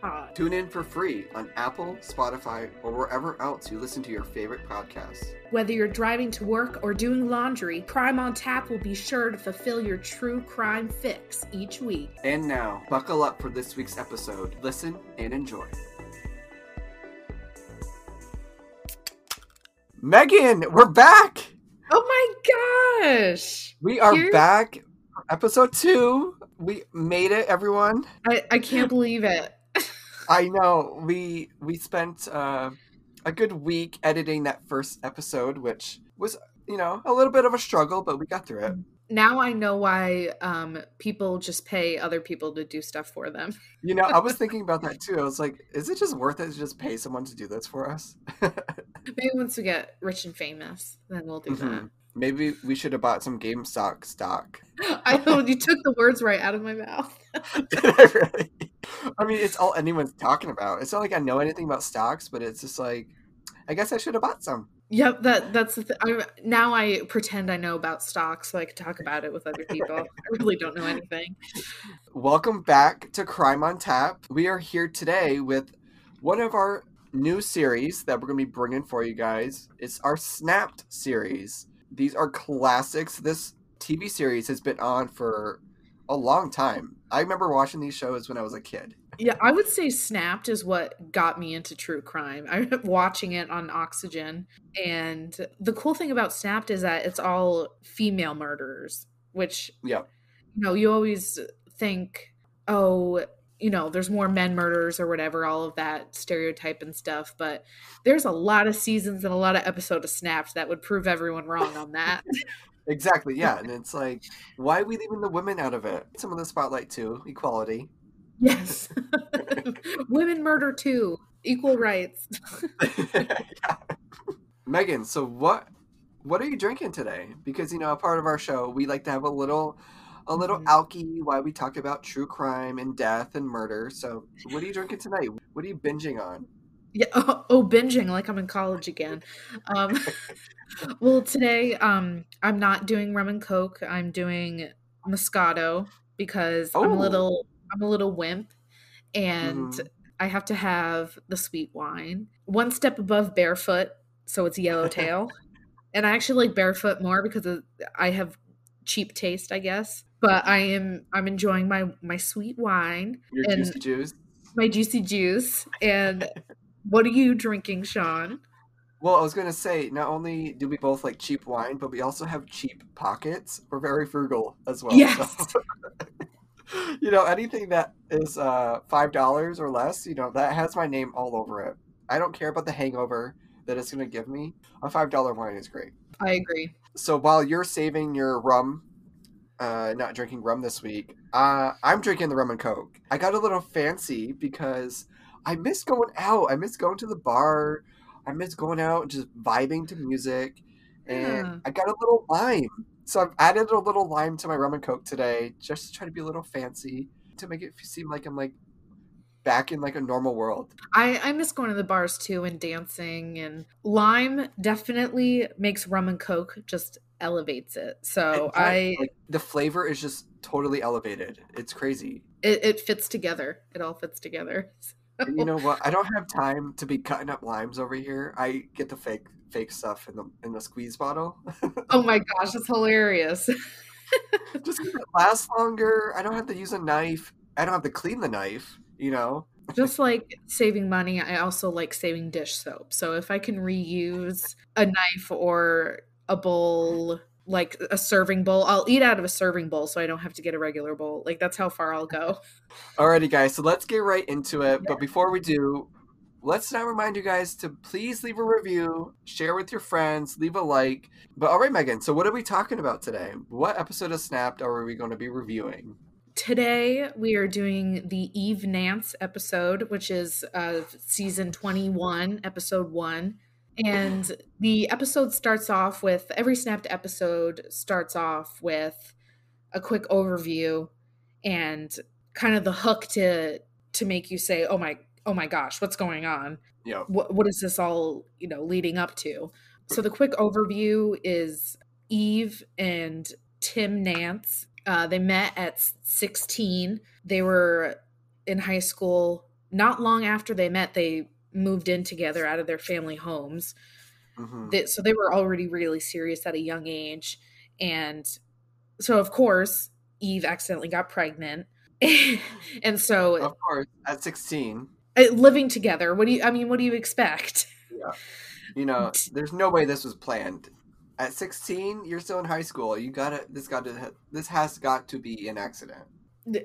Pod. Tune in for free on Apple, Spotify, or wherever else you listen to your favorite podcasts. Whether you're driving to work or doing laundry, Crime on Tap will be sure to fulfill your true crime fix each week. And now, buckle up for this week's episode. Listen and enjoy. Megan, we're back. Oh my gosh! We are Here- back. for Episode two. We made it, everyone. I, I can't believe it. I know. We we spent uh, a good week editing that first episode, which was you know a little bit of a struggle, but we got through it. Now I know why um, people just pay other people to do stuff for them. You know, I was thinking about that too. I was like, is it just worth it to just pay someone to do this for us? Maybe once we get rich and famous, then we'll do Mhm. Maybe we should have bought some GameStop stock. that. I know you took the words right out of my mouth. Did I really? I mean, it's all anyone's talking about. It's not like I know anything about stocks, but it's just like, I guess I should have bought some. Yep, that that's the th- I, now I pretend I know about stocks so I can talk about it with other people. I really don't know anything. Welcome back to Crime on Tap. We are here today with one of our new series that we're going to be bringing for you guys. It's our Snapped series. These are classics. This TV series has been on for a long time. I remember watching these shows when I was a kid. Yeah, I would say Snapped is what got me into true crime. I am watching it on Oxygen, and the cool thing about Snapped is that it's all female murderers, which Yeah. you know you always think, oh, you know, there's more men murders or whatever, all of that stereotype and stuff. But there's a lot of seasons and a lot of episodes of Snapped that would prove everyone wrong on that. Exactly, yeah. And it's like, why are we leaving the women out of it? Some of the spotlight too, equality. yes, women murder too, equal rights. Yeah. Megan, so what what are you drinking today? Because you know, a part of our show, we like to have a little a little Mhm. alky while we talk about true crime and death and murder. So, what are you drinking tonight? What are you binging on? Yeah. Oh, oh, binging like I'm in college again. Um, well, today um, I'm not doing rum and coke. I'm doing Moscato because I'm a Oh. little I'm a little wimp, and Mhm. I have to have the sweet wine. One step above barefoot, so it's yellowtail, and I actually like barefoot more because of, I have cheap taste, I guess. But I am I'm enjoying my my sweet wine, Your and- juicy juice. my juicy juice, and what are you drinking, Sean? Well, I was gonna say, not only do we both like cheap wine, but we also have cheap pockets. We're very frugal as well. Yes. So, you know, anything that is uh, five dollars or less, you know, that has my name all over it. I don't care about the hangover that it's gonna give me. A five dollar wine is great. I agree. So while you're saving your rum, uh, not drinking rum this week, uh, I'm drinking the rum and coke. I got a little fancy because I miss going out. I miss going to the bar. I miss going out and just vibing to music. And Yeah. I got a little lime. So I've added a little lime to my rum and coke today, just to try to be a little fancy to make it seem like I'm like back in like a normal world. I, I miss going to the bars too and dancing and lime definitely makes rum and coke just elevates it. So does. I like, the flavor is just totally elevated. It's crazy. it, it fits together. It all fits together. And you know what? I don't have time to be cutting up limes over here. I get the fake fake stuff in the in the squeeze bottle. oh my gosh, that's hilarious. Just 'cause it lasts longer. I don't have to use a knife. I don't have to clean the knife. You know. just like saving money, I also like saving dish soap. So if I can reuse a knife or a bowl, like a serving bowl, I'll eat out of a serving bowl so I don't have to get a regular bowl. Like that's how far I'll go. Alrighty, guys. So let's get right into it. But before we do, let's now remind you guys to please leave a review, share with your friends, leave a like. But all right, Megan. So what are we talking about today? What episode of Snapped are we going to be reviewing? Today we are doing the Eve Nance episode, which is uh, season 21, episode 1, And the episode starts off with every snapped episode starts off with a quick overview and kind of the hook to to make you say, "Oh my, oh my gosh, what's going on? Yeah. What what is this all, you know, leading up to?" So the quick overview is Eve and Tim Nance. Uh, they met at 16. They were in high school. Not long after they met, they moved in together out of their family homes. Mhm. They, so they were already really serious at a young age. And so, of course, Eve accidentally got pregnant. and so, Of course, at 16, uh, living together, what do you, I mean, what do you expect? Yeah. you know, there's no way this was planned. At 16, you're still in high school. You gotta. This got to. This has got to be an accident.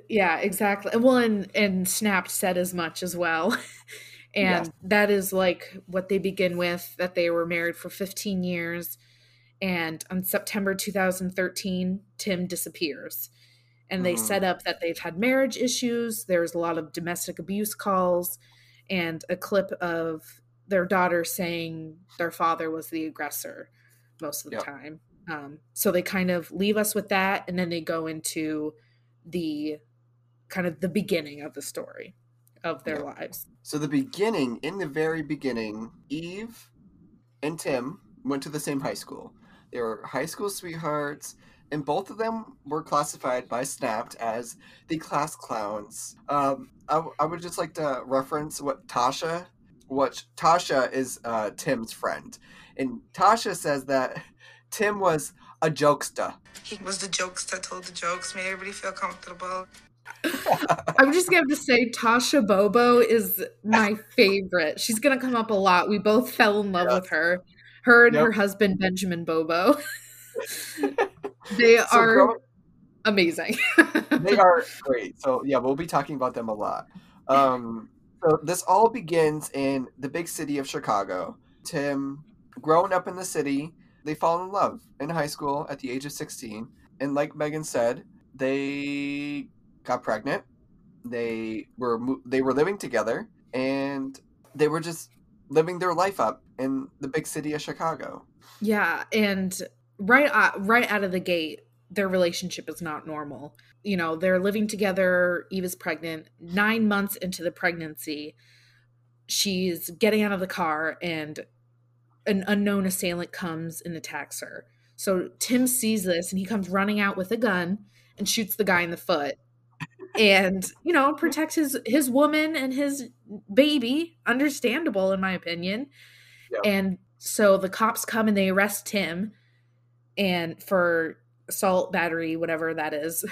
Yeah, exactly. Well, and and Snapped said as much as well. and Yes. that is like what they begin with that they were married for 15 years and on September 2013 Tim disappears. And they Mhm. set up that they've had marriage issues, there's a lot of domestic abuse calls and a clip of their daughter saying their father was the aggressor most of the Yep. time. Um, so they kind of leave us with that and then they go into the kind of the beginning of the story of their Yeah. lives. So the beginning, in the very beginning, Eve and Tim went to the same high school. They were high school sweethearts, and both of them were classified by Snapped as the class clowns. Um, I, w- I would just like to reference what Tasha, what Tasha is uh, Tim's friend, and Tasha says that Tim was a jokester. He was the jokes that told the jokes, made everybody feel comfortable. I'm just gonna have to say Tasha Bobo is my favorite. She's gonna come up a lot. We both fell in love with her. Her and Yep. her husband Benjamin Bobo. they So are amazing. they are great. So yeah, we'll be talking about them a lot. Um, so this all begins in the big city of Chicago. Tim, growing up in the city, they fall in love in high school at the age of sixteen, and like Megan said, they got pregnant. They were they were living together, and they were just living their life up in the big city of Chicago. Yeah, and right out, right out of the gate, their relationship is not normal. You know, they're living together. Eve is pregnant. Nine months into the pregnancy, she's getting out of the car, and an unknown assailant comes and attacks her. So Tim sees this, and he comes running out with a gun and shoots the guy in the foot, and you know mm-hmm. protects his his woman and his baby. Understandable, in my opinion. Yep. And so the cops come and they arrest him and for assault battery whatever that is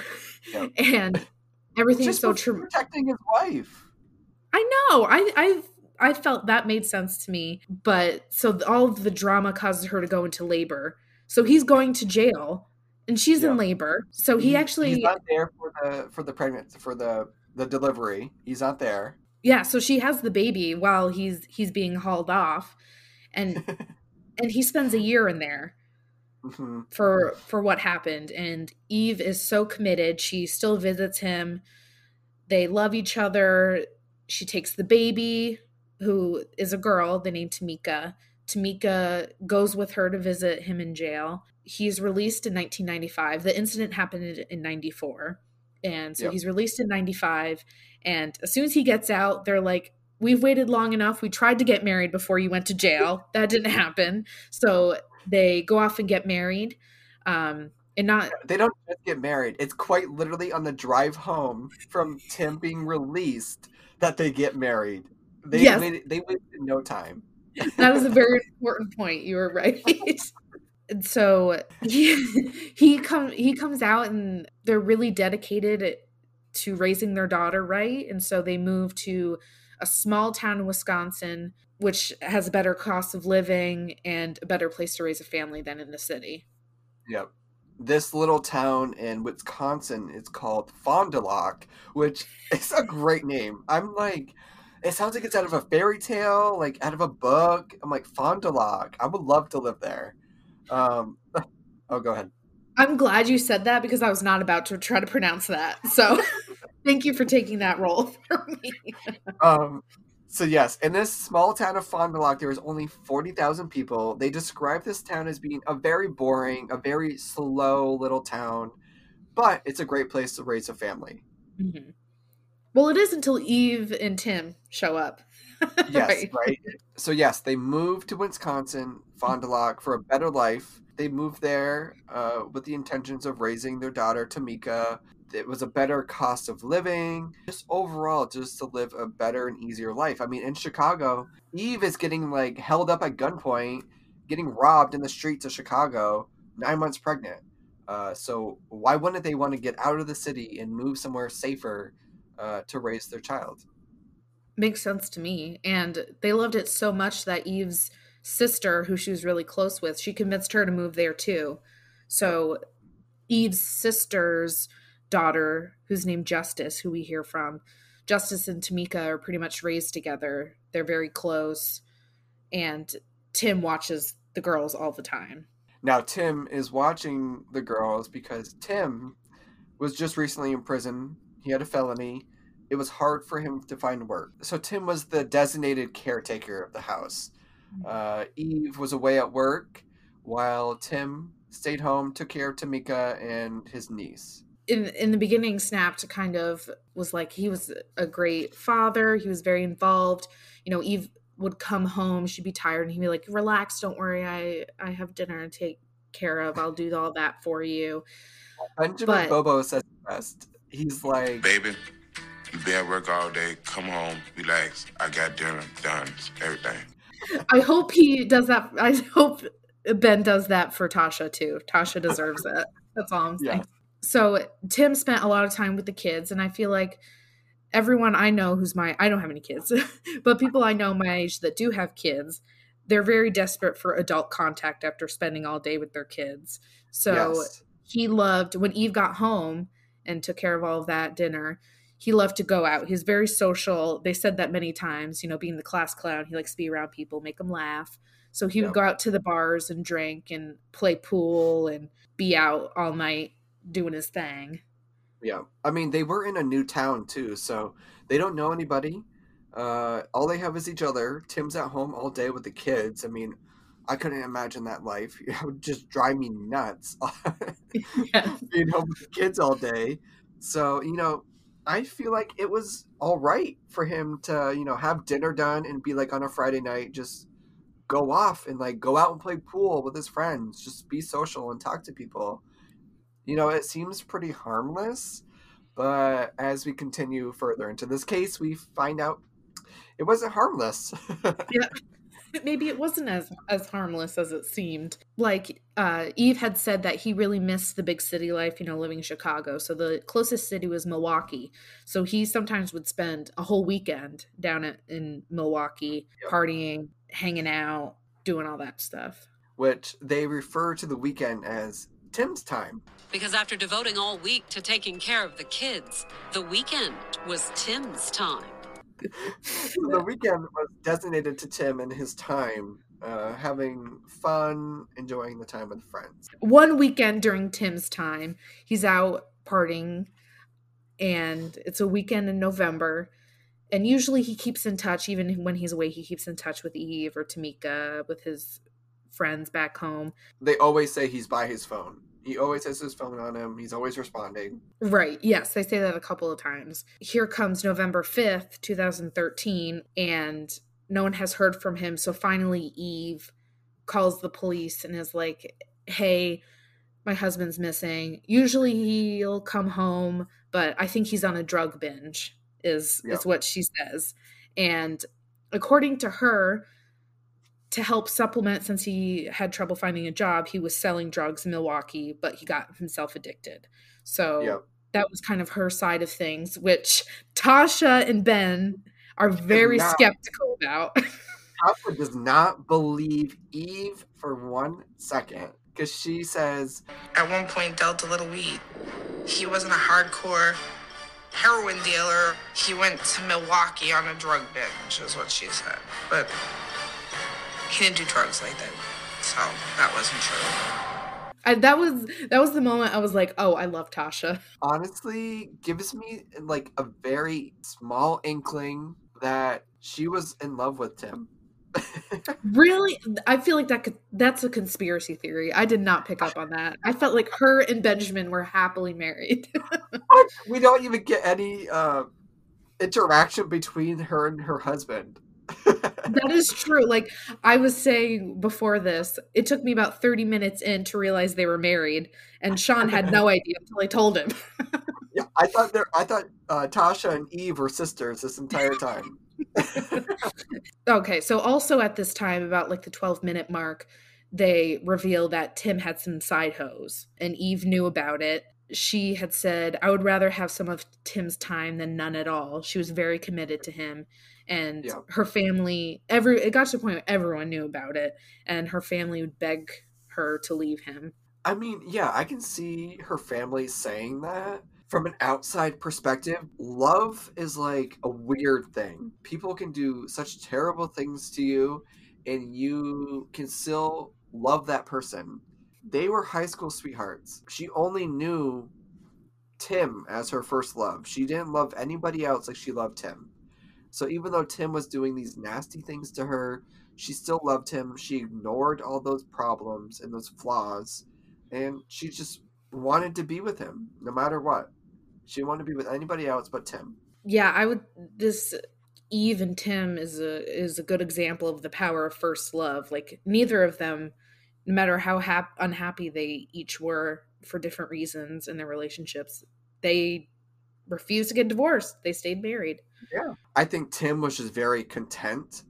Yep. and everything's Just so true protecting his wife. i know i i i felt that made sense to me but so all of the drama causes her to go into labor so he's going to jail and she's in labor so he, actually he's not there for the for the pregnant for the the delivery. He's not there. yeah so she has the baby while he's he's being hauled off and and he spends a year in there Mhm. for for what happened and Eve is so committed she still visits him they love each other she takes the baby who is a girl the name Tamika Tamika goes with her to visit him in jail he's released in 1995 the incident happened in, in 94 and so Yep. he's released in 95 and as soon as he gets out they're like we've waited long enough we tried to get married before you went to jail that didn't happen so they go off and get married um and not They don't just get married. It's quite literally on the drive home from Tim being released that they get married. They Yes. made they wasted no time. that is a very important point you were right and so he he come he comes out and they're really dedicated to raising their daughter right and so they move to a small town in Wisconsin which has a better cost of living and a better place to raise a family than in the city Yep. This little town in Wisconsin is called Fond du Lac, which is a great name. I'm like, it sounds like it's out of a fairy tale, like out of a book. I'm like, Fond du Lac. I would love to live there. Um, oh, go ahead. I'm glad you said that because I was not about to try to pronounce that. So thank you for taking that role for me. Um, So yes, in this small town of Fond du Lac, there was only forty thousand people. They describe this town as being a very boring, a very slow little town, but it's a great place to raise a family. Mm-hmm. Well, it is until Eve and Tim show up. yes, right. right. So yes, they moved to Wisconsin, Fond du Lac, for a better life. They moved there uh, with the intentions of raising their daughter Tamika. It was a better cost of living, just overall, just to live a better and easier life. I mean, in Chicago, Eve is getting like held up at gunpoint, getting robbed in the streets of Chicago, nine months pregnant. Uh, so why wouldn't they want to get out of the city and move somewhere safer uh, to raise their child? Makes sense to me. And they loved it so much that Eve's sister, who she was really close with, she convinced her to move there too. So Eve's sister's daughter, who's named Justice, who we hear from, Justice and Tamika are pretty much raised together. They're very close. And Tim watches the girls all the time. Now, Tim is watching the girls because Tim was just recently in prison. He had a felony it was hard for him to find work. So Tim was the designated caretaker of the house. Mm. Uh, Eve was away at work while Tim stayed home, took care of Tamika and his niece. In in the beginning, Snapped kind of was like he was a great father. He was very involved. You know, Eve would come home, she'd be tired, and he'd be like, "Relax, don't worry. I I have dinner to take care of. I'll do all that for you." Benjamin but, Bobo says best. He's like, "Baby, you be at work all day, come home, relax. I got dinner done, everything. I hope he does that. I hope Ben does that for Tasha too. Tasha deserves it. That's all I'm saying. Yeah. So Tim spent a lot of time with the kids, and I feel like everyone I know who's my I don't have any kids, but people I know my age that do have kids, they're very desperate for adult contact after spending all day with their kids. So yes. he loved when Eve got home and took care of all of that dinner he loved to go out. He's very social. They said that many times, you know, being the class clown, he likes to be around people, make them laugh. So he would go out to the bars and drink and play pool and be out all night doing his thing. Yeah. I mean, they were in a new town too, so they don't know anybody. Uh, all they have is each other. Tim's at home all day with the kids. I mean, I couldn't imagine that life. It would just drive me nuts. Being home with the kids all day. So, you know, I feel like it was all right for him to, you know, have dinner done and be like on a Friday night, just go off and like go out and play pool with his friends, just be social and talk to people. You know, it seems pretty harmless, but as we continue further into this case, we find out it wasn't harmless. yeah maybe it wasn't as as harmless as it seemed. Like uh, Eve had said that he really missed the big city life, you know, living in Chicago. So the closest city was Milwaukee. So he sometimes would spend a whole weekend down at, in Milwaukee, yep. partying, hanging out, doing all that stuff. Which they refer to the weekend as Tim's time. Because after devoting all week to taking care of the kids, the weekend was Tim's time so the weekend was designated to Tim and his time, uh, having fun, enjoying the time with friends. One weekend during Tim's time, he's out partying, and it's a weekend in November. And usually he keeps in touch, even when he's away, he keeps in touch with Eve or Tamika, with his friends back home. They always say he's by his phone. He always has his phone on him. He's always responding. Right. Yes, they say that a couple of times. Here comes November 5th, 2013, and no one has heard from him. So finally, Eve calls the police and is like, hey, my husband's missing. Usually he'll come home, but I think he's on a drug binge, is, yep. is what she says. And according to her, to help supplement since he had trouble finding a job he was selling drugs in milwaukee but he got himself addicted. So yep. that was kind of her side of things which tasha and ben are very not, skeptical about. Tasha does not believe eve for one second because she says at one point dealt a little weed. He wasn't a hardcore heroin dealer. He went to milwaukee on a drug binge is what she said. But he didn't do drugs like that. So that wasn't true. I, that was that was the moment I was like, "Oh, I love Tasha." Honestly, gives me like a very small inkling that she was in love with Tim. Really? I feel like that could that's a conspiracy theory. I did not pick up on that. I felt like her and Benjamin were happily married. we don't even get any uh, interaction between her and her husband. That is true. Like I was saying before this, it took me about 30 minutes in to realize they were married, and Sean had no idea until I told him. yeah, I thought they I thought uh, Tasha and Eve were sisters this entire time. okay, so also at this time, about like the 12 minute mark, they reveal that Tim had some side hoes, and Eve knew about it. She had said, I would rather have some of Tim's time than none at all. She was very committed to him and yeah. her family every it got to the point where everyone knew about it and her family would beg her to leave him i mean yeah i can see her family saying that from an outside perspective love is like a weird thing people can do such terrible things to you and you can still love that person they were high school sweethearts she only knew tim as her first love she didn't love anybody else like she loved him so even though Tim was doing these nasty things to her, she still loved him. She ignored all those problems and those flaws, and she just wanted to be with him no matter what. She wanted to be with anybody else but Tim. Yeah, I would this Eve and Tim is a is a good example of the power of first love. Like neither of them no matter how hap- unhappy they each were for different reasons in their relationships, they refused to get divorced. They stayed married. Yeah. I think Tim was just very content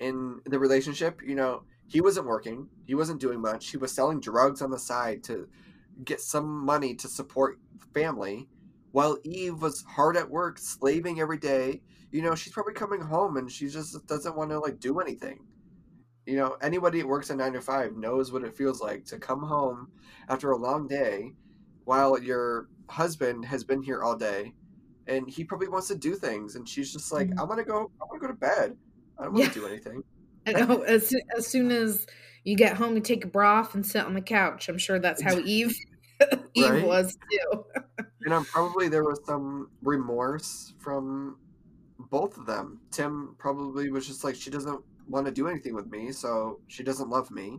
in the relationship. You know, he wasn't working, he wasn't doing much. He was selling drugs on the side to get some money to support family, while Eve was hard at work, slaving every day. You know, she's probably coming home and she just doesn't want to like do anything. You know, anybody that works a nine to five knows what it feels like to come home after a long day while your husband has been here all day and he probably wants to do things and she's just like mm-hmm. i'm gonna go i want to go to bed i don't want yeah. to do anything I know. As, as soon as you get home you take a broth and sit on the couch i'm sure that's how eve eve right? was too you know probably there was some remorse from both of them tim probably was just like she doesn't want to do anything with me so she doesn't love me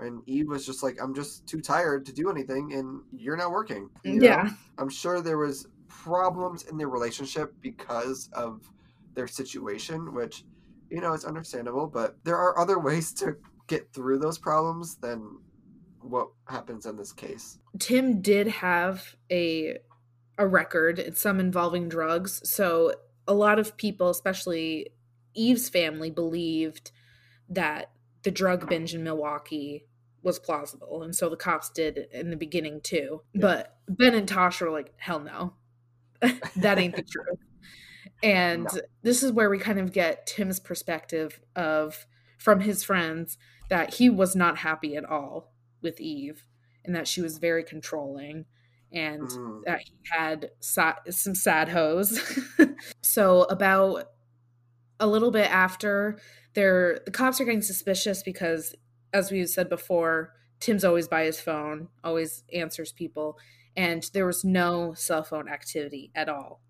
and Eve was just like, I'm just too tired to do anything, and you're not working. You yeah. Know? I'm sure there was problems in their relationship because of their situation, which, you know, is understandable, but there are other ways to get through those problems than what happens in this case. Tim did have a a record, some involving drugs, so a lot of people, especially Eve's family, believed that the drug binge in Milwaukee was plausible. And so the cops did in the beginning too. Yeah. But Ben and Tosh were like, hell no. that ain't the truth. And no. this is where we kind of get Tim's perspective of from his friends that he was not happy at all with Eve and that she was very controlling and mm. that he had sa- some sad hoes. so about a little bit after they're the cops are getting suspicious because as we said before, Tim's always by his phone, always answers people and there was no cell phone activity at all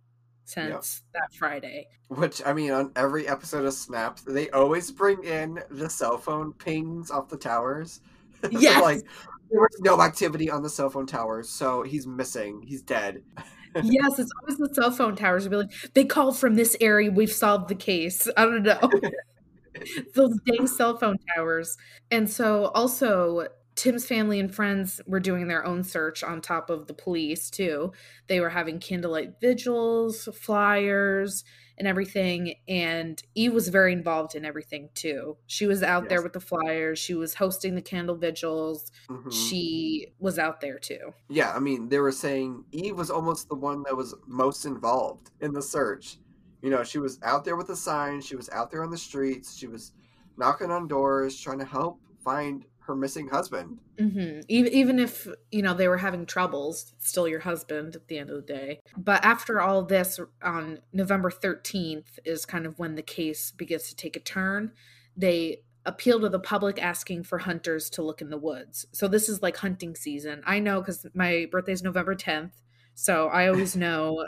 since yep. that Friday. Which I mean, on every episode of Snapped, they always bring in the cell phone pings off the towers. Yes, like there was no activity on the cell phone towers, so he's missing. He's dead. yes, it's always the cell phone towers. Be like, they called from this area. We've solved the case. I don't know. Those dang cell phone towers. And so also Tim's family and friends were doing their own search on top of the police too. They were having candlelight vigils, flyers, and everything. And Eve was very involved in everything too. She was out yes. there with the flyers. She was hosting the candle vigils. Mm-hmm. She was out there too. Yeah, I mean, they were saying Eve was almost the one that was most involved in the search. You know, she was out there with the signs. She was out there on the streets. She was knocking on doors, trying to help find her missing husband. Mm-hmm. Even, even if you know they were having troubles, still your husband at the end of the day. But after all this, on November thirteenth is kind of when the case begins to take a turn. They appeal to the public asking for hunters to look in the woods. So this is like hunting season. I know because my birthday is November tenth, so I always know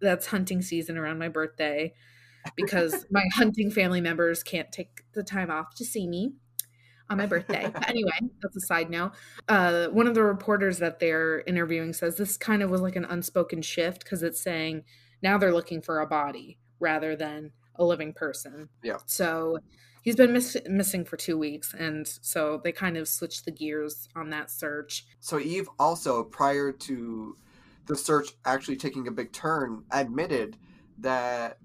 that's hunting season around my birthday. because my hunting family members can't take the time off to see me on my birthday. But anyway, that's a side note. Uh, one of the reporters that they're interviewing says this kind of was like an unspoken shift because it's saying now they're looking for a body rather than a living person. Yeah. So he's been miss- missing for two weeks, and so they kind of switched the gears on that search. So Eve also, prior to the search actually taking a big turn, admitted that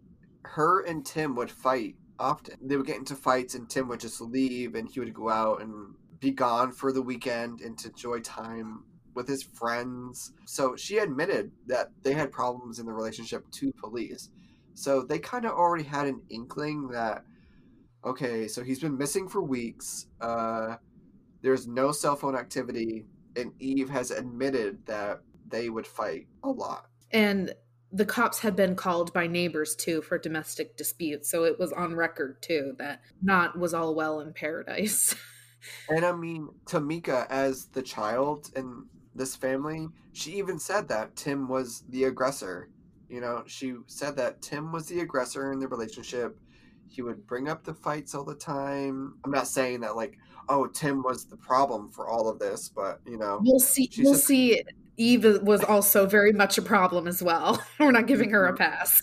her and Tim would fight often. They would get into fights, and Tim would just leave, and he would go out and be gone for the weekend and to enjoy time with his friends. So she admitted that they had problems in the relationship to police. So they kind of already had an inkling that, okay, so he's been missing for weeks. Uh, there's no cell phone activity, and Eve has admitted that they would fight a lot. And the cops had been called by neighbors too for domestic disputes. So it was on record too that not was all well in paradise. And I mean, Tamika, as the child in this family, she even said that Tim was the aggressor. You know, she said that Tim was the aggressor in the relationship. He would bring up the fights all the time. I'm not saying that, like, oh, Tim was the problem for all of this, but, you know. We'll see. We'll see. Eve was also very much a problem as well. We're not giving her a pass.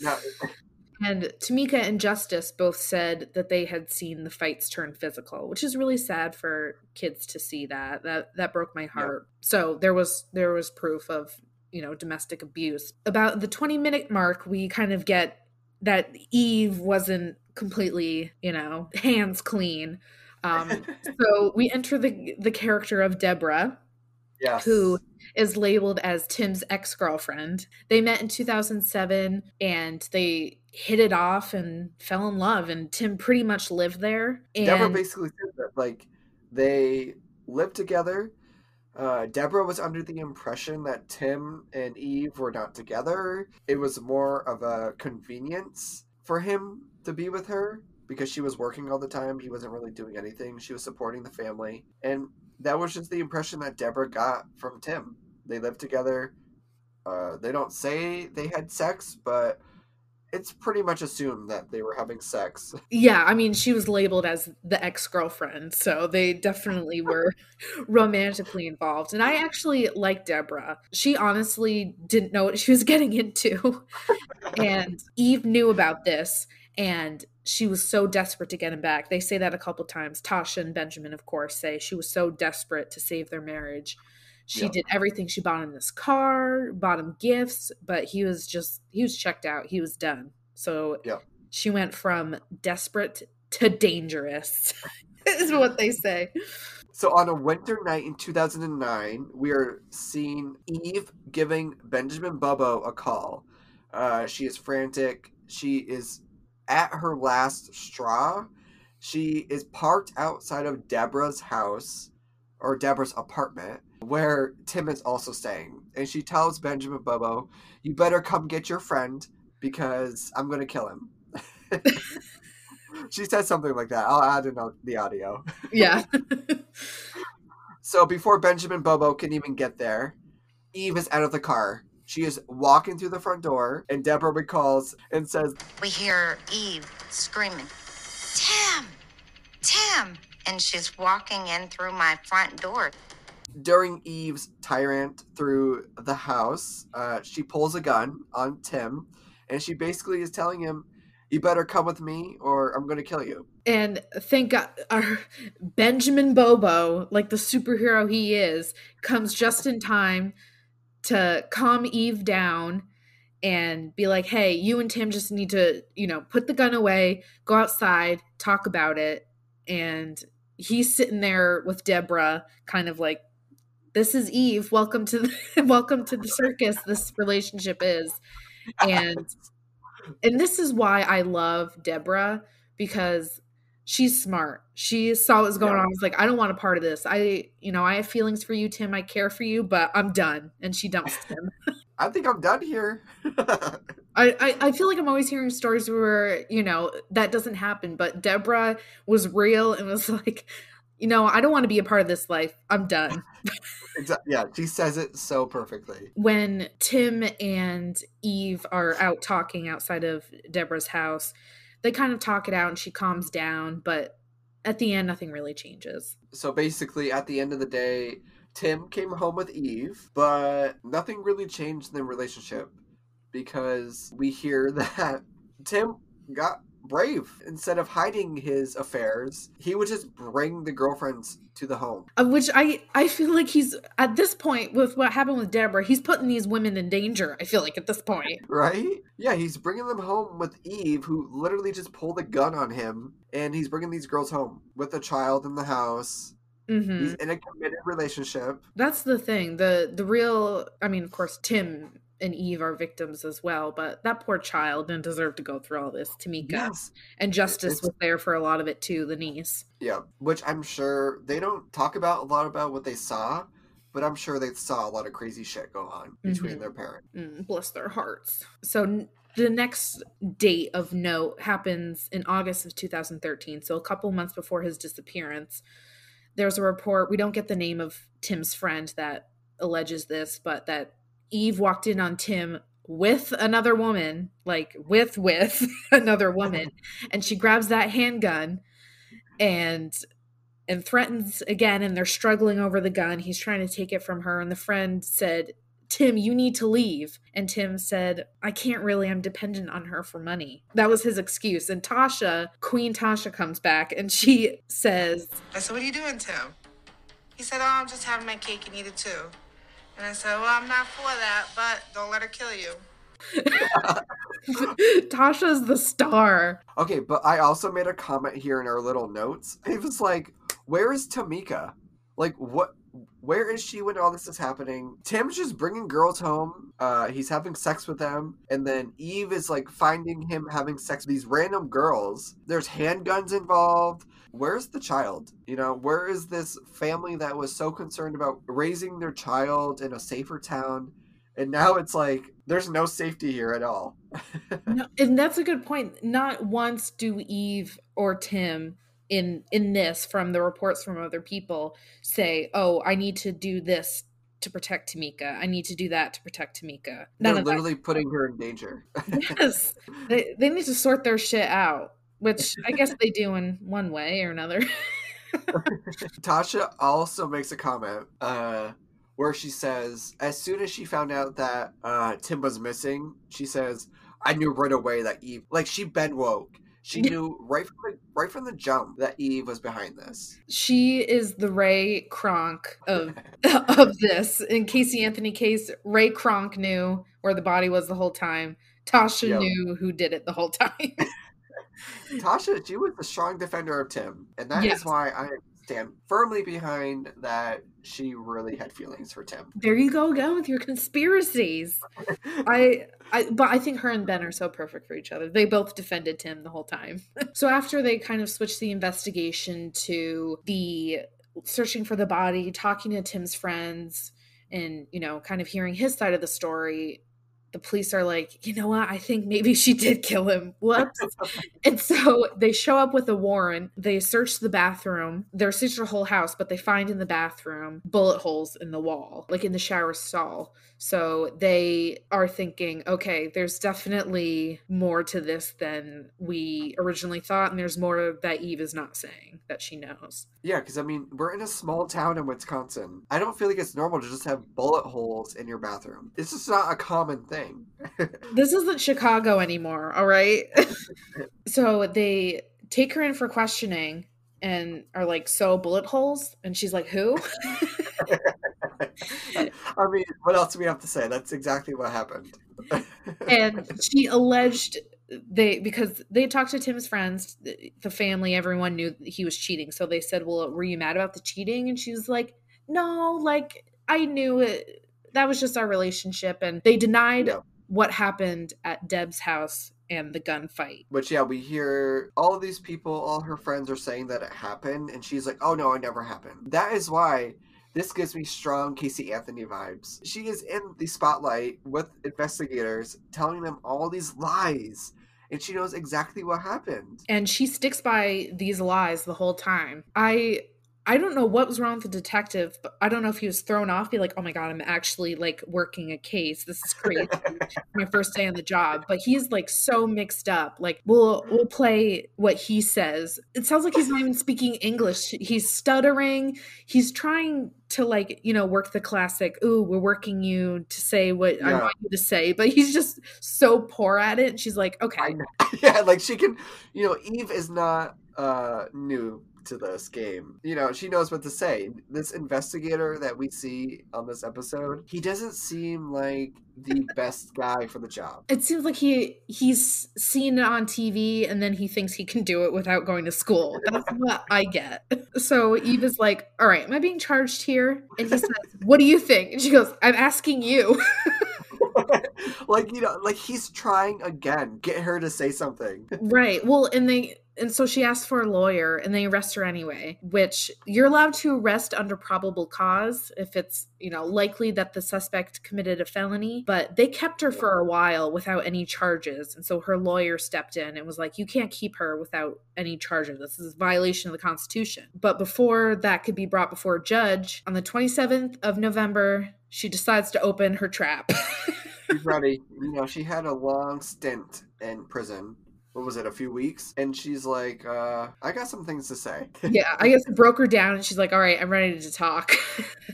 Now, And Tamika and Justice both said that they had seen the fights turn physical, which is really sad for kids to see that. That that broke my heart. So there was there was proof of, you know, domestic abuse. About the 20 minute mark, we kind of get that Eve wasn't completely, you know, hands clean. Um, so we enter the the character of Deborah, yes. who is labeled as Tim's ex girlfriend. They met in 2007 and they hit it off and fell in love, and Tim pretty much lived there. And Deborah basically said that, like, they lived together. Uh, Deborah was under the impression that Tim and Eve were not together. It was more of a convenience for him to be with her because she was working all the time. He wasn't really doing anything. She was supporting the family. And that was just the impression that Deborah got from Tim. They lived together. Uh, they don't say they had sex, but it's pretty much assumed that they were having sex. yeah, I mean, she was labeled as the ex girlfriend, so they definitely were romantically involved. And I actually like Deborah. She honestly didn't know what she was getting into. and Eve knew about this, and she was so desperate to get him back. They say that a couple times. Tasha and Benjamin, of course, say she was so desperate to save their marriage. She Yeah. did everything. She bought him this car, bought him gifts, but he was just, he was checked out. He was done. So Yeah. she went from desperate to dangerous, is what they say. So on a winter night in 2009, we are seeing Eve giving Benjamin Bobo a call. Uh, she is frantic. She is at her last straw. She is parked outside of Deborah's house or Deborah's apartment where Tim is also staying. And she tells Benjamin Bobo, You better come get your friend because I'm going to kill him. she says something like that. I'll add in the audio. Yeah. So before Benjamin Bobo can even get there, Eve is out of the car. She is walking through the front door, and Deborah recalls and says, We hear Eve screaming, Tim! Tim! And she's walking in through my front door. during Eve's tyrant through the house, uh, she pulls a gun on Tim, and she basically is telling him, "You better come with me, or I'm going to kill you." And thank God, our Benjamin Bobo, like the superhero he is, comes just in time to calm Eve down and be like, hey, you and Tim just need to, you know, put the gun away, go outside, talk about it. And he's sitting there with Deborah, kind of like, this is Eve. Welcome to the welcome to the circus. This relationship is. And and this is why I love Deborah because she's smart. She saw what was going Yeah. on. I was like, I don't want a part of this. I, you know, I have feelings for you, Tim. I care for you, but I'm done. And she dumps Tim. I think I'm done here. I, I, I feel like I'm always hearing stories where, you know, that doesn't happen. But Deborah was real and was like, you know, I don't want to be a part of this life. I'm done. Exactly. Uh, yeah, she says it so perfectly. when Tim and Eve are out talking outside of Deborah's house, they kind of talk it out and she calms down, but at the end, nothing really changes. So basically, at the end of the day, Tim came home with Eve, but nothing really changed in their relationship because we hear that Tim got brave. Instead of hiding his affairs, he would just bring the girlfriends to the home. Which I I feel like he's at this point with what happened with Deborah, he's putting these women in danger. I feel like at this point. Right? Yeah, he's bringing them home with Eve, who literally just pulled a gun on him, and he's bringing these girls home with a child in the house. hmm He's in a committed relationship. That's the thing. The the real I mean, of course, Tim and Eve are victims as well, but that poor child didn't deserve to go through all this. Tamika Yes. and Justice It's- was there for a lot of it too. The niece. Yeah, which I'm sure they don't talk about a lot about what they saw, but I'm sure they saw a lot of crazy shit go on between Mhm. their parents. Mm, bless their hearts. So the next date of note happens in August of 2013. So a couple months before his disappearance, there's a report. We don't get the name of Tim's friend that alleges this, but that Eve walked in on Tim with another woman, like with with another woman, and she grabs that handgun and and threatens again and they're struggling over the gun. He's trying to take it from her and the friend said, "Tim, you need to leave." And Tim said, "I can't really. I'm dependent on her for money." That was his excuse. And Tasha, Queen Tasha comes back and she says, I said, What are you doing, Tim? He said, Oh, I'm just having my cake and eat it too. And I said, Well, I'm not for that, but don't let her kill you. Tasha's the star. Okay, but I also made a comment here in our little notes. It was like, where is Tamika? Like, what? Where is she when all this is happening? Tim's just bringing girls home. Uh, he's having sex with them, and then Eve is like finding him having sex with these random girls. There's handguns involved. Where's the child? You know, where is this family that was so concerned about raising their child in a safer town? And now it's like there's no safety here at all. No, and that's a good point. Not once do Eve or Tim in in this from the reports from other people say, "Oh, I need to do this to protect Tamika. I need to do that to protect Tamika." None They're literally putting her in danger. Yes, they they need to sort their shit out, which I guess they do in one way or another. Tasha also makes a comment uh, where she says, as soon as she found out that uh, Tim was missing, she says, "I knew right away that Eve, like she been woke. She knew right from the right from the jump that Eve was behind this." she is the Ray Kronk of of this. In Casey Anthony case, Ray Kronk knew where the body was the whole time. Tasha Yep. knew who did it the whole time. Tasha, she was a strong defender of Tim, and that is Yes. why I stand firmly behind that. She really had feelings for Tim. there you go again with your conspiracies. I, I, but I think her and Ben are so perfect for each other. They both defended Tim the whole time. so after they kind of switched the investigation to the searching for the body, talking to Tim's friends, and you know, kind of hearing his side of the story. The police are like, you know what? I think maybe she did kill him. Whoops. and so they show up with a warrant. They search the bathroom. They're searched the whole house, but they find in the bathroom bullet holes in the wall, like in the shower stall. So they are thinking, okay, there's definitely more to this than we originally thought, and there's more that Eve is not saying that she knows. Yeah, because I mean, we're in a small town in Wisconsin. I don't feel like it's normal to just have bullet holes in your bathroom. It's just not a common thing. This isn't Chicago anymore, all right? so they take her in for questioning and are like, so bullet holes? And she's like, who? I mean, what else do we have to say? That's exactly what happened. and she alleged they because they talked to Tim's friends, the family, everyone knew he was cheating. So they said, "Well, were you mad about the cheating?" And she was like, "No, like I knew it. That was just our relationship." And they denied Yeah. what happened at Deb's house and the gunfight. Which, yeah, we hear all of these people, all her friends are saying that it happened, and she's like, oh no, it never happened. That is why this gives me strong Casey Anthony vibes. She is in the spotlight with investigators, telling them all these lies, and she knows exactly what happened. and she sticks by these lies the whole time. I I don't know what was wrong with the detective, but I don't know if he was thrown off, be like, oh my God, I'm actually like working a case. This is crazy. my first day on the job. But he's like so mixed up. Like we'll we'll play what he says. It sounds like he's not even speaking English. He's stuttering. He's trying to like, you know, work the classic, ooh, we're working you to say what I want you to say. But he's just so poor at it. And she's like, okay. yeah, like she can, you know, Eve is not uh new to this game. You know, she knows what to say. This investigator that we see on this episode, he doesn't seem like the best guy for the job. It seems like he he's seen it on TV and then he thinks he can do it without going to school. That's what I get. So Eve is like, "All right, am I being charged here?" And he says, "What do you think?" And she goes, "I'm asking you." like, you know, like he's trying again, get her to say something. right. Well, and they and so she asked for a lawyer and they arrest her anyway, which you're allowed to arrest under probable cause if it's, you know, likely that the suspect committed a felony, but they kept her for a while without any charges. And so her lawyer stepped in and was like, "You can't keep her without any charges. This is a violation of the Constitution." But before that could be brought before a judge, on the 27th of November, she decides to open her trap. She's ready. You know, she had a long stint in prison. What was it, a few weeks? And she's like, uh, I got some things to say. yeah, I guess it broke her down and she's like, "All right, I'm ready to talk."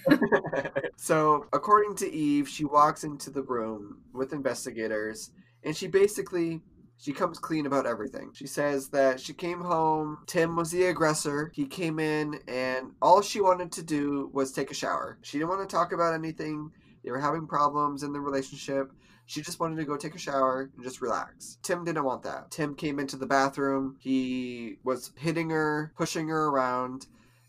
so, according to Eve, she walks into the room with investigators and she basically she comes clean about everything. She says that she came home, Tim was the aggressor. He came in and all she wanted to do was take a shower. She didn't want to talk about anything. They were having problems in the relationship. She just wanted to go take a shower and just relax. Tim didn't want that. Tim came into the bathroom. He was hitting her, pushing her around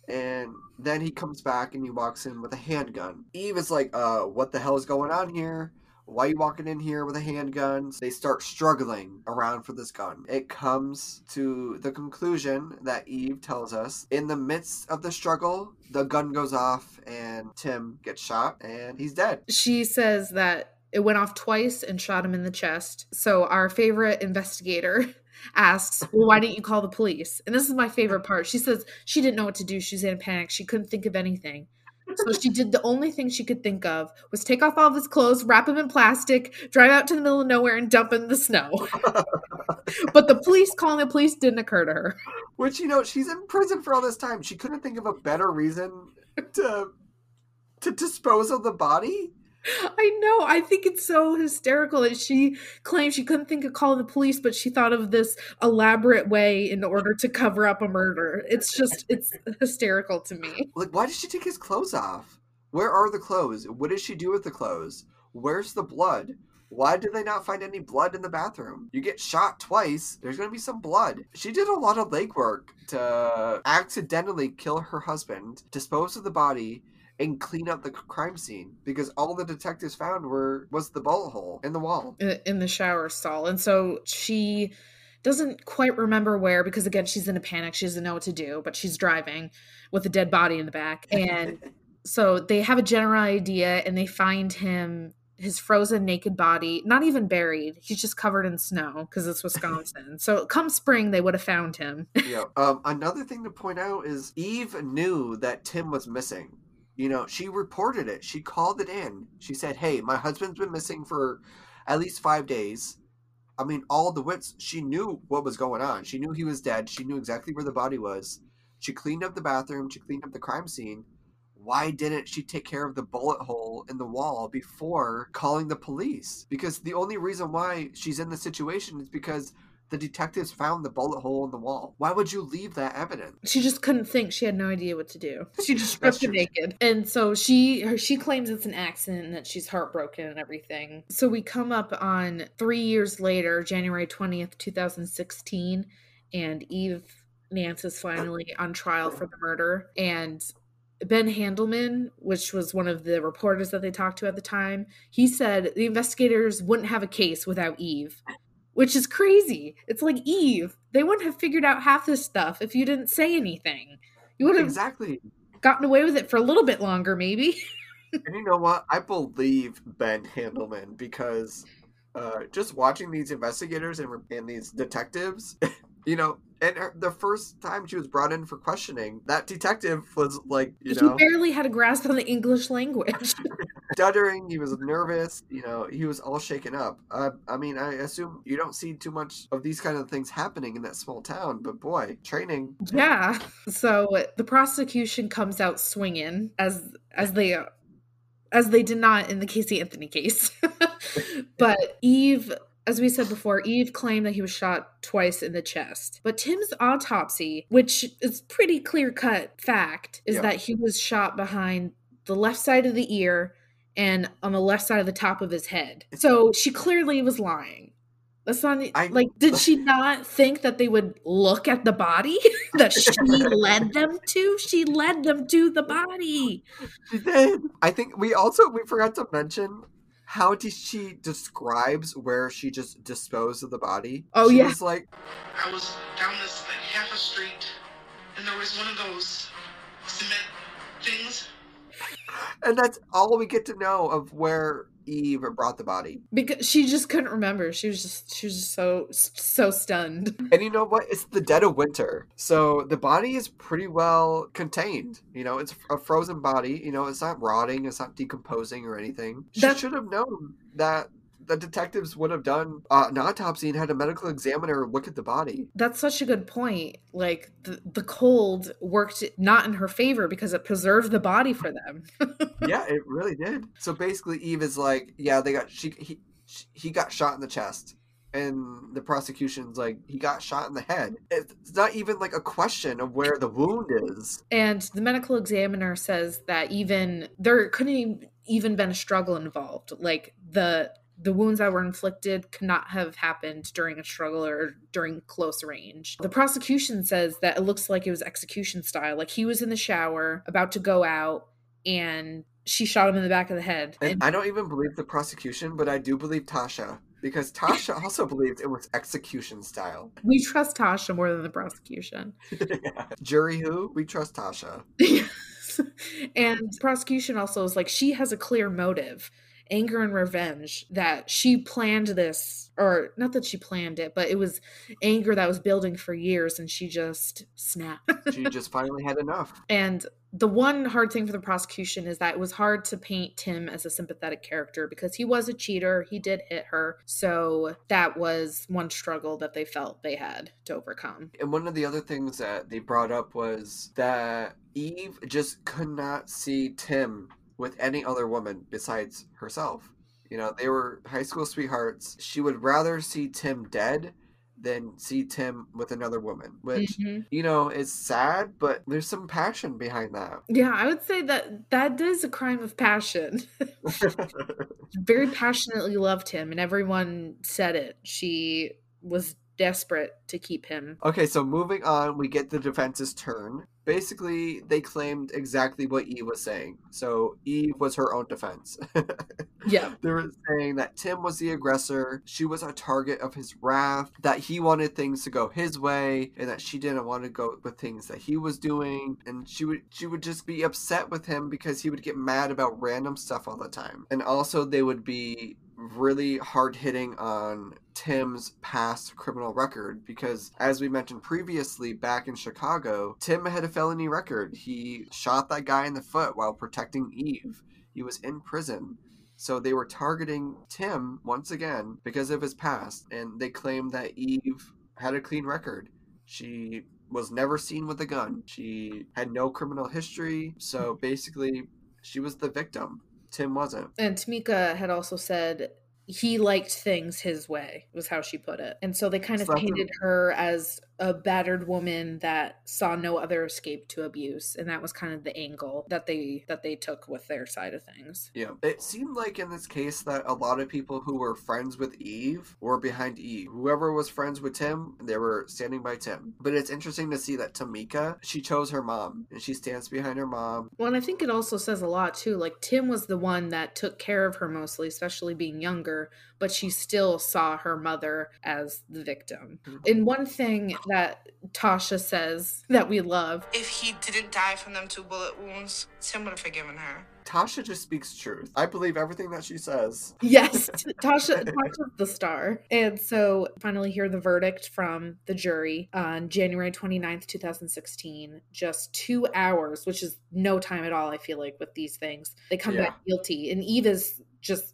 and then he comes back and he walks in with a handgun. Eve is like, uh, what the hell is going on here? Why are you walking in here with a handgun? They start struggling around for this gun. It comes to the conclusion that Eve tells us in the midst of the struggle, the gun goes off and Tim gets shot and he's dead. she says that it went off twice and shot him in the chest. So our favorite investigator asks, Well, why didn't you call the police? And this is my favorite part. She says she didn't know what to do. She was in a panic. She couldn't think of anything. So she did the only thing she could think of was take off all of his clothes, wrap him in plastic, drive out to the middle of nowhere, and dump him in the snow. but the police calling the police didn't occur to her. Which, you know, she's in prison for all this time. She couldn't think of a better reason to to dispose of the body. I know. I think it's so hysterical that she claims she couldn't think of calling the police, but she thought of this elaborate way in order to cover up a murder. It's just, it's hysterical to me. Like, why did she take his clothes off? Where are the clothes? What did she do with the clothes? Where's the blood? Why did they not find any blood in the bathroom? You get shot twice, there's gonna be some blood. She did a lot of legwork to accidentally kill her husband, dispose of the body, and clean up the crime scene because all the detectives found were was the bullet hole in the wall. in the shower stall. And so she doesn't quite remember where because, again, she's in a panic. She doesn't know what to do, but she's driving with a dead body in the back. And so they have a general idea and they find him his frozen naked body not even buried he's just covered in snow because it's wisconsin so come spring they would have found him know, um, another thing to point out is Eve knew that Tim was missing. You know, she reported it. She called it in. She said, "Hey, my husband's been missing for at least five days." I mean, all the wits. She knew what was going on. She knew he was dead. She knew exactly where the body was. She cleaned up the bathroom. She cleaned up the crime scene. Why didn't she take care of the bullet hole in the wall before calling the police? Because the only reason why she's in the situation is because the detectives found the bullet hole in the wall. Why would you leave that evidence? she just couldn't think. She had no idea what to do. She just stripped him naked. And so she her, she claims it's an accident and that she's heartbroken and everything. So we come up on three years later january 20th 2016 and eve nance is finally on trial for the murder. And Ben Handelman, which was one of the reporters that they talked to at the time, he said the investigators wouldn't have a case without Eve, which is crazy. It's like Eve, they wouldn't have figured out half this stuff if you didn't say anything. You would have Exactly. gotten away with it for a little bit longer, maybe. And you know what? I believe Ben Handelman because uh, just watching these investigators and, and these detectives, You know, and her, the first time she was brought in for questioning, that detective was like, you he know, barely had a grasp on the English language. stuttering. He was nervous. You know, he was all shaken up. Uh, I mean, I assume you don't see too much of these kind of things happening in that small town, but boy, training. yeah. So the prosecution comes out swinging as as they as they did not in the Casey Anthony case. but Eve as we said before, Eve claimed that he was shot twice in the chest. But Tim's autopsy, which is pretty clear cut fact, is Yeah. that he was shot behind the left side of the ear and on the left side of the top of his head. So she clearly was lying. That's not I- like did she not think that they would look at the body that she led them to? She led them to the body. She did. I think we also we forgot to mention how did she describes where she just disposed of the body. Oh, she yeah. was like, I was down this like half a street, and there was one of those cement things. And that's all we get to know of where Eve brought the body. Because she just couldn't remember. She was just she was just so so stunned. And you know what? It's the dead of winter. So the body is pretty well contained. You know, it's a frozen body. You know, it's not rotting, it's not decomposing or anything. She should have known that the detectives would have done uh, an autopsy and had a medical examiner look at the body. That's such a good point. Like the, the cold worked not in her favor because it preserved the body for them. yeah, it really did. So basically, Eve is like, yeah, they got she he he got shot in the chest, and the prosecution's like, he got shot in the head. It's not even like a question of where the wound is. and the medical examiner says that even there couldn't even been a struggle involved. Like the the wounds that were inflicted could not have happened during a struggle or during close range. The prosecution says that it looks like it was execution style. Like he was in the shower, about to go out, and she shot him in the back of the head. And And I don't even believe the prosecution, but I do believe Tasha because Tasha also believed it was execution style. we trust Tasha more than the prosecution. Jury who? We trust Tasha. Yes. and prosecution also is like she has a clear motive anger and revenge that she planned this or not that she planned it but it was anger that was building for years and she just snapped She just finally had enough. and the one hard thing for the prosecution is that it was hard to paint Tim as a sympathetic character because he was a cheater. He did hit her. So that was one struggle that they felt they had to overcome. And one of the other things that they brought up was that Eve just could not see Tim with any other woman besides herself. You know, they were high school sweethearts. She would rather see Tim dead than see Tim with another woman, which, Mhm. you know, is sad, but there's some passion behind that. Yeah, I would say that that is a crime of passion. Very passionately loved him, and everyone said it. She was desperate to keep him. Okay, so moving on, we get the defense's turn. Basically, they claimed exactly what Eve was saying. So Eve was her own defense. Yeah. they were saying that Tim was the aggressor, she was a target of his wrath, that he wanted things to go his way, and that she didn't want to go with things that he was doing, and she would she would just be upset with him because he would get mad about random stuff all the time. And also they would be really hard hitting on Tim's past criminal record because, as we mentioned previously, back in Chicago, Tim had a felony record. He shot that guy in the foot while protecting Eve. He was in prison. So they were targeting Tim once again because of his past, and they claimed that Eve had a clean record. She was never seen with a gun. She had no criminal history. So basically, she was the victim. Tim wasn't. And Tamika had also said he liked things his way, was how she put it. And so they kind of So painted her as a battered woman that saw no other escape to abuse. And that was kind of the angle that they that they took with their side of things. Yeah. It seemed like in this case that a lot of people who were friends with Eve were behind Eve. Whoever was friends with Tim, they were standing by Tim. But it's interesting to see that Tamika, she chose her mom and she stands behind her mom. Well, and I think it also says a lot too. Like Tim was the one that took care of her mostly, especially being younger, but she still saw her mother as the victim. Mm-hmm. And one thing that Tasha says that we love If he didn't die from them two bullet wounds, Tim would have forgiven her. Tasha just speaks truth. I believe everything that she says. Yes, Tasha, Tasha's the star. And so finally hear the verdict from the jury on January 29th, 2016. Just two hours, which is no time at all, I feel like, with these things. They come Yeah. back guilty. And Eve is just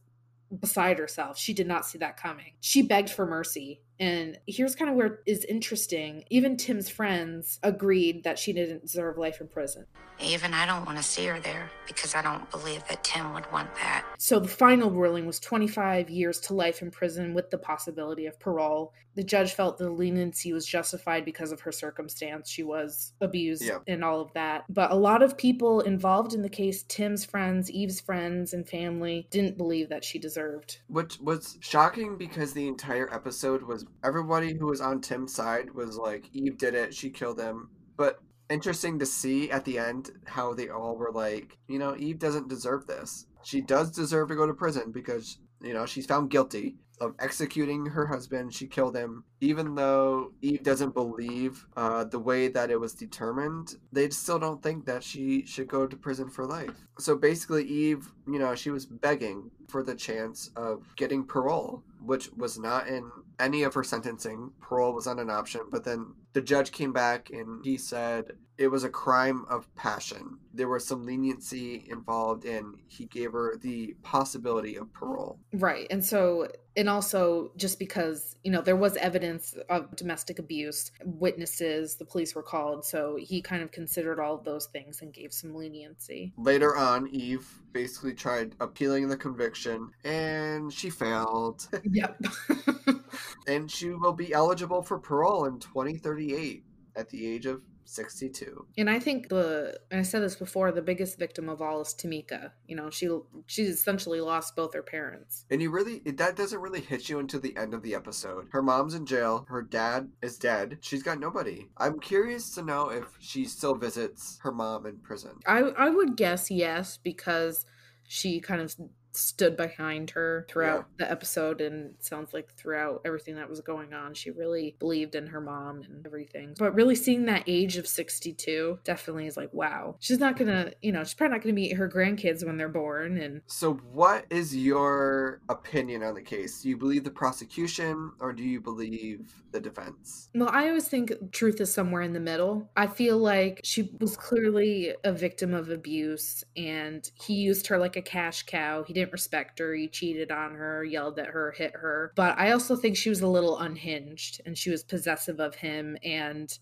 beside herself. She did not see that coming. She begged for mercy. And here's kind of where it is interesting. Even Tim's friends agreed that she didn't deserve life in prison. Even I don't want to see her there because I don't believe that Tim would want that. So the final ruling was 25 years to life in prison with the possibility of parole. The judge felt the leniency was justified because of her circumstance. She was abused Yeah. and all of that. But a lot of people involved in the case, Tim's friends, Eve's friends, and family, didn't believe that she deserved. Which was shocking because the entire episode was everybody who was on Tim's side was like, Eve did it, she killed him. But interesting to see at the end how they all were like, you know, Eve doesn't deserve this. She does deserve to go to prison because, you know, she's found guilty of executing her husband. She killed him. Even though Eve doesn't believe uh, the way that it was determined, they still don't think that she should go to prison for life. So basically, Eve, you know, she was begging for the chance of getting parole, which was not in any of her sentencing. Parole was not an option. But then the judge came back and he said it was a crime of passion. There was some leniency involved, and he gave her the possibility of parole. Right. And so, and also just because, you know, there was evidence of domestic abuse, witnesses, the police were called. So he kind of considered all of those things and gave some leniency. Later on, Eve basically tried appealing the conviction, and she failed. Yep. and she will be eligible for parole in 2038 at the age of 62. And I think the and I said this before, the biggest victim of all is Tamika. You know, she she essentially lost both her parents. And you really, that doesn't really hit you until the end of the episode. Her mom's in jail, her dad is dead, she's got nobody. I'm curious to know if she still visits her mom in prison. I I would guess yes because she kind of stood behind her throughout the episode and sounds like throughout everything that was going on she really believed in her mom and everything but really seeing that age of 62 definitely is like wow she's not gonna you know she's probably not gonna meet her grandkids when they're born and So, what is your opinion on the case? Do you believe the prosecution or do you believe the defense? Well, I always think truth is somewhere in the middle. I feel like she was clearly a victim of abuse and he used her like a cash cow. He didn't respect her. He cheated on her, yelled at her, hit her. But I also think she was a little unhinged and she was possessive of him. And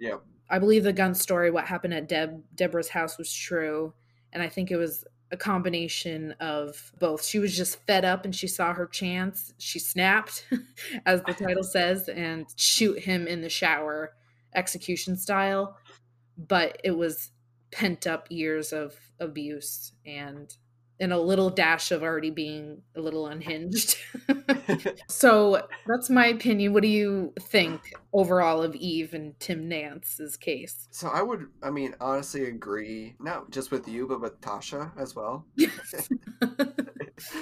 yeah, I believe the gun story, what happened at Deb Deborah's house was true. And I think it was a combination of both. She was just fed up and she saw her chance. She snapped, as the title says, and shoot him in the shower, execution style. But it was pent up years of abuse and and a little dash of already being a little unhinged. so that's my opinion. What do you think overall of Eve and Tim Nance's case? So I would, I mean, honestly agree, not just with you, but with Tasha as well.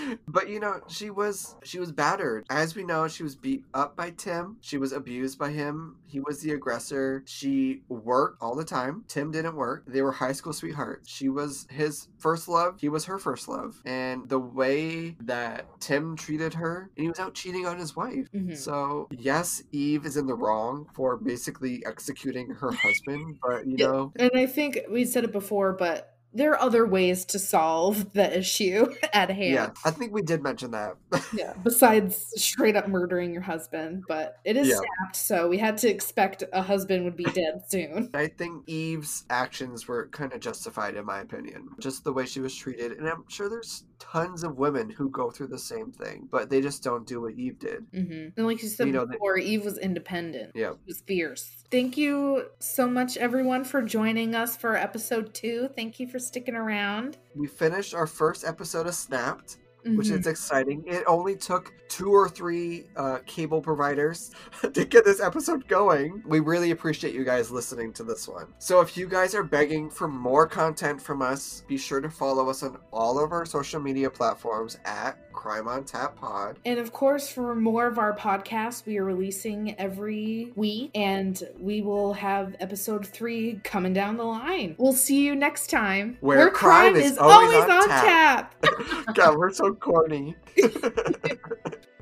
but you know, she was she was battered. As we know, she was beat up by Tim. She was abused by him. He was the aggressor. She worked all the time. Tim didn't work. They were high school sweethearts. She was his first love. He was her first love. And the way that Tim treated her, and he was out cheating on his wife. Mhm. So yes, Eve is in the wrong for basically executing her husband, but you know, And I think we said it before, but there are other ways to solve the issue at hand. yeah, I think we did mention that. Yeah, besides straight up murdering your husband, but it is Yeah. snapped, so we had to expect a husband would be dead soon. I think Eve's actions were kind of justified, in my opinion. Just the way she was treated. And I'm sure there's tons of women who go through the same thing, but they just don't do what Eve did. hmm And like you said You know, they- before, Eve was independent. Yeah. She was fierce. Thank you so much, everyone, for joining us for episode two. Thank you for sticking around. We finished our first episode of Snapped. Which Mhm. is exciting. It only took two or three uh, cable providers to get this episode going. We really appreciate you guys listening to this one. So if you guys are begging for more content from us, be sure to follow us on all of our social media platforms at Crime on Tap Pod. And of course, for more of our podcasts, we are releasing every week, and we will have episode three coming down the line. We'll see you next time. Where crime is always on tap. God, we're so corny.